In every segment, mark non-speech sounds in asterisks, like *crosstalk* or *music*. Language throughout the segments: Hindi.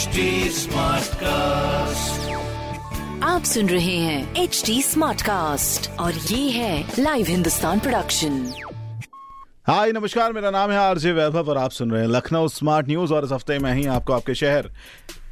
HD कास्ट आप सुन रहे हैं एच डी स्मार्ट कास्ट और ये है लाइव हिंदुस्तान प्रोडक्शन हाय नमस्कार मेरा नाम है आरजे वैभव और आप सुन रहे हैं लखनऊ स्मार्ट न्यूज़ और इस हफ़्ते में ही आपको आपके शहर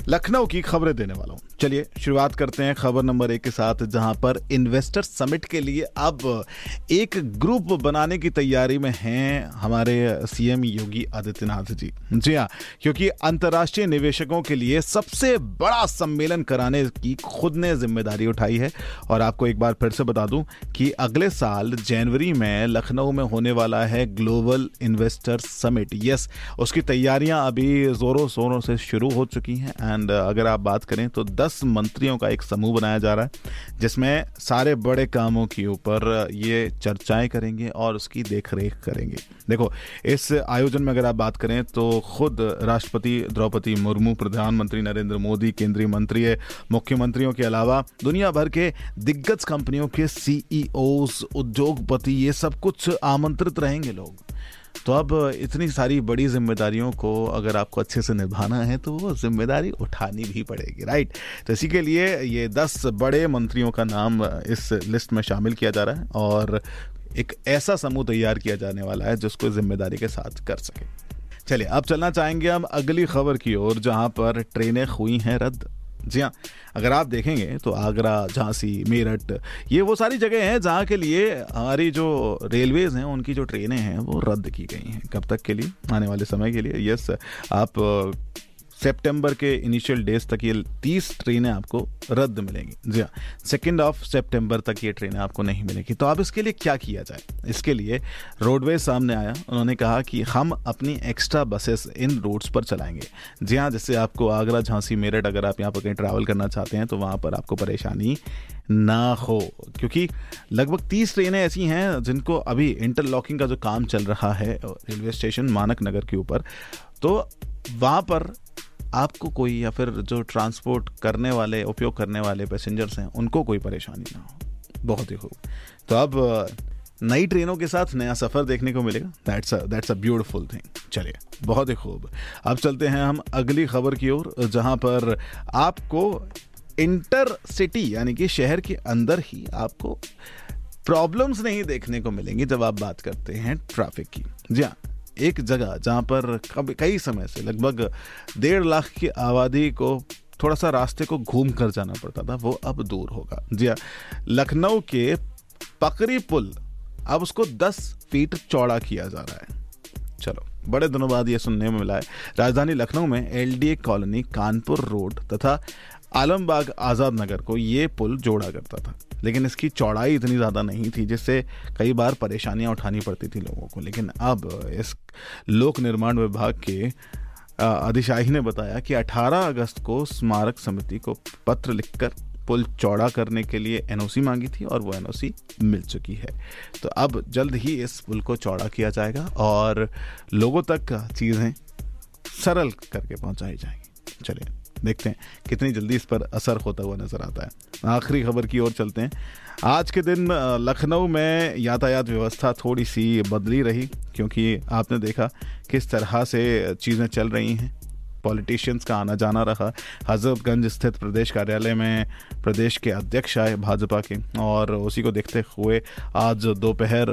लखनऊ की खबरें देने वाला हूँ। चलिए, शुरुआत करते हैं खबर नंबर एक के साथ, जहाँ पर इन्वेस्टर समिट के लिए अब एक ग्रुप बनाने की तैयारी में हैं हमारे सीएम योगी आदित्यनाथ जी। जी हाँ क्योंकि अंतर्राष्ट्रीय निवेशकों के लिए सबसे बड़ा सम्मेलन कराने की खुद ने ज़िम्मेदारी उठाई है। और आपको एक बार फिर से बता दूँ कि अगले साल जनवरी में लखनऊ में होने वाला है ग्लोबल इन्वेस्टर समिट। यस, उसकी तैयारियाँ अभी जोरों शोरों से शुरू हो चुकी हैं एंड अगर आप बात करें तो दस मंत्रियों का एक समूह बनाया जा रहा है, जिसमें सारे बड़े कामों के ऊपर ये चर्चाएँ करेंगे और उसकी देखरेख करेंगे। देखो, इस आयोजन में अगर आप बात करें तो खुद राष्ट्रपति द्रौपदी मुर्मू, प्रधानमंत्री नरेंद्र मोदी, केंद्रीय मंत्री मुख्यमंत्रियों के अलावा दुनिया भर के दिग्गज कंपनियों के सीईओ उद्योगपति, ये सब कुछ आमंत्रित रहेंगे लोग। तो अब इतनी सारी बड़ी जिम्मेदारियों को अगर आपको अच्छे से निभाना है तो वो ज़िम्मेदारी उठानी भी पड़ेगी राइट तो इसी के लिए ये दस बड़े मंत्रियों का नाम इस लिस्ट में शामिल किया जा रहा है और एक ऐसा समूह तैयार किया जाने वाला है जिसको ज़िम्मेदारी के साथ कर सके। चलिए, अब चलना चाहेंगे हम अगली खबर की ओर, जहाँ पर ट्रेनें हुई हैं रद्द। जी हाँ अगर आप देखेंगे तो आगरा, झांसी, मेरठ, ये वो सारी जगह हैं जहाँ के लिए हमारी जो रेलवेज हैं, उनकी जो ट्रेनें हैं, वो रद्द की गई हैं। कब तक के लिए? आने वाले समय के लिए। यस, आप सितंबर के इनिशियल डेज़ तक ये तीस ट्रेनें आपको रद्द मिलेंगी। जी हाँ सेकेंड ऑफ़ सितंबर तक ये ट्रेनें आपको नहीं मिलेंगी। तो अब इसके लिए क्या किया जाए? इसके लिए रोडवेज़ सामने आया, उन्होंने कहा कि हम अपनी एक्स्ट्रा बसेस इन रूट्स पर चलाएँगे। जी हाँ जैसे आपको आगरा, झांसी, मेरठ, अगर आप यहाँ पर कहीं ट्रैवल करना चाहते हैं तो वहाँ पर आपको परेशानी ना हो। क्योंकि लगभग तीस ट्रेनें ऐसी हैं जिनको अभी इंटरलॉकिंग का जो काम चल रहा है, रेलवे स्टेशन मानक नगर के ऊपर तो वहाँ पर आपको कोई या फिर जो ट्रांसपोर्ट करने वाले, उपयोग करने वाले पैसेंजर्स हैं, उनको कोई परेशानी ना हो। बहुत ही खूब। तो अब नई ट्रेनों के साथ नया सफ़र देखने को मिलेगा। That's that's a beautiful thing चलिए, बहुत ही खूब। अब चलते हैं हम अगली खबर की ओर, जहाँ पर आपको इंटर सिटी यानी कि शहर के अंदर ही आपको प्रॉब्लम्स नहीं देखने को मिलेंगी जब आप बात करते हैं ट्रैफ़िक की। जी हाँ। एक जगह जहाँ पर कई समय से लगभग डेढ़ लाख की आबादी को थोड़ा सा रास्ते को घूम कर जाना पड़ता था, वो अब दूर होगा। जी हाँ लखनऊ के पकरी पुल, अब उसको 10 फीट चौड़ा किया जा रहा है। चलो, बड़े दिनों बाद ये सुनने में मिला है। राजधानी लखनऊ में एलडीए कॉलोनी, कानपुर रोड तथा आलमबाग आज़ाद नगर को ये पुल जोड़ा करता था। लेकिन इसकी चौड़ाई इतनी ज़्यादा नहीं थी जिससे कई बार परेशानियाँ उठानी पड़ती थी लोगों को। लेकिन अब इस लोक निर्माण विभाग के अधिशाही ने बताया कि 18 अगस्त को स्मारक समिति को पत्र लिखकर पुल चौड़ा करने के लिए एनओसी मांगी थी और वो एनओसी मिल चुकी है। तो अब जल्द ही इस पुल को चौड़ा किया जाएगा और लोगों तक चीज़ें सरल करके पहुंचाई जाएँगी। चलिए। देखते हैं कितनी जल्दी इस पर असर होता हुआ नज़र आता है। आखिरी खबर की ओर चलते हैं। आज के दिन लखनऊ में यातायात व्यवस्था थोड़ी सी बदली रही, क्योंकि आपने देखा किस तरह से चीज़ें चल रही हैं। पॉलिटिशियंस का आना जाना रहा। हजरतगंज स्थित प्रदेश कार्यालय में प्रदेश के अध्यक्ष आए भाजपा के, और उसी को देखते हुए आज दोपहर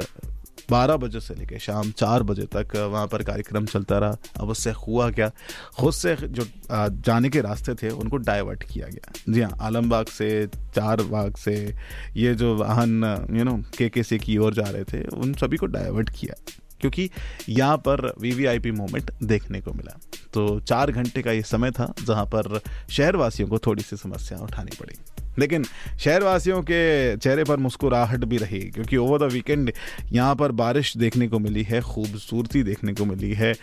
बारह बजे से लेकर शाम चार बजे तक वहाँ पर कार्यक्रम चलता रहा। अब उससे हुआ क्या? खुद से जो जाने के रास्ते थे, उनको डाइवर्ट किया गया। जी हाँ आलमबाग से चार बाग से, ये जो वाहन, यू नो के के से की ओर जा रहे थे, उन सभी को डाइवर्ट किया। क्योंकि यहाँ पर V V I P moment देखने को मिला। तो चार घंटे का ये समय था, जहाँ पर शहरवासियों को थोड़ी सी समस्या उठानी पड़ी। लेकिन शहरवासियों के चेहरे पर मुस्कुराहट भी रही, क्योंकि ओवर द वीकेंड यहाँ पर बारिश देखने को मिली है, खूबसूरती देखने को मिली है,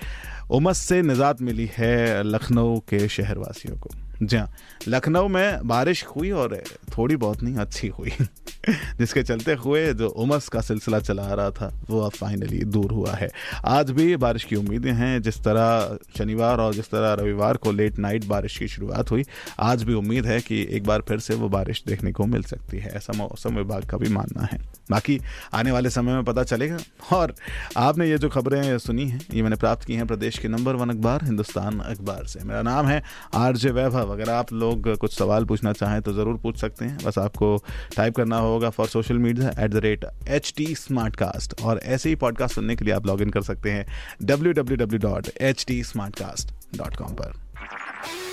उमस से निजात मिली है लखनऊ के शहरवासियों को। जी हाँ। लखनऊ में बारिश हुई और थोड़ी बहुत नहीं, अच्छी हुई। *laughs* जिसके चलते हुए जो उमस का सिलसिला चला आ रहा था, वो अब फाइनली दूर हुआ है। आज भी बारिश की उम्मीदें हैं। जिस तरह शनिवार और जिस तरह रविवार को लेट नाइट बारिश की शुरुआत हुई, आज भी उम्मीद है कि एक बार फिर से वो बारिश देखने को मिल सकती है। ऐसा मौसम विभाग का भी मानना है। बाकी आने वाले समय में पता चलेगा। और आपने ये जो खबरें सुनी हैं, ये मैंने प्राप्त की हैं प्रदेश के नंबर वन अखबार, हिंदुस्तान अखबार से। मेरा नाम है आर जे वैभव। अगर आप लोग कुछ सवाल पूछना चाहें तो ज़रूर पूछ सकते हैं। बस आपको टाइप करना होगा for social media at the rate H T smart cast और ऐसे ही पॉडकास्ट सुनने के लिए आप लॉग इन कर सकते हैं W W W dot H T smart cast dot com पर।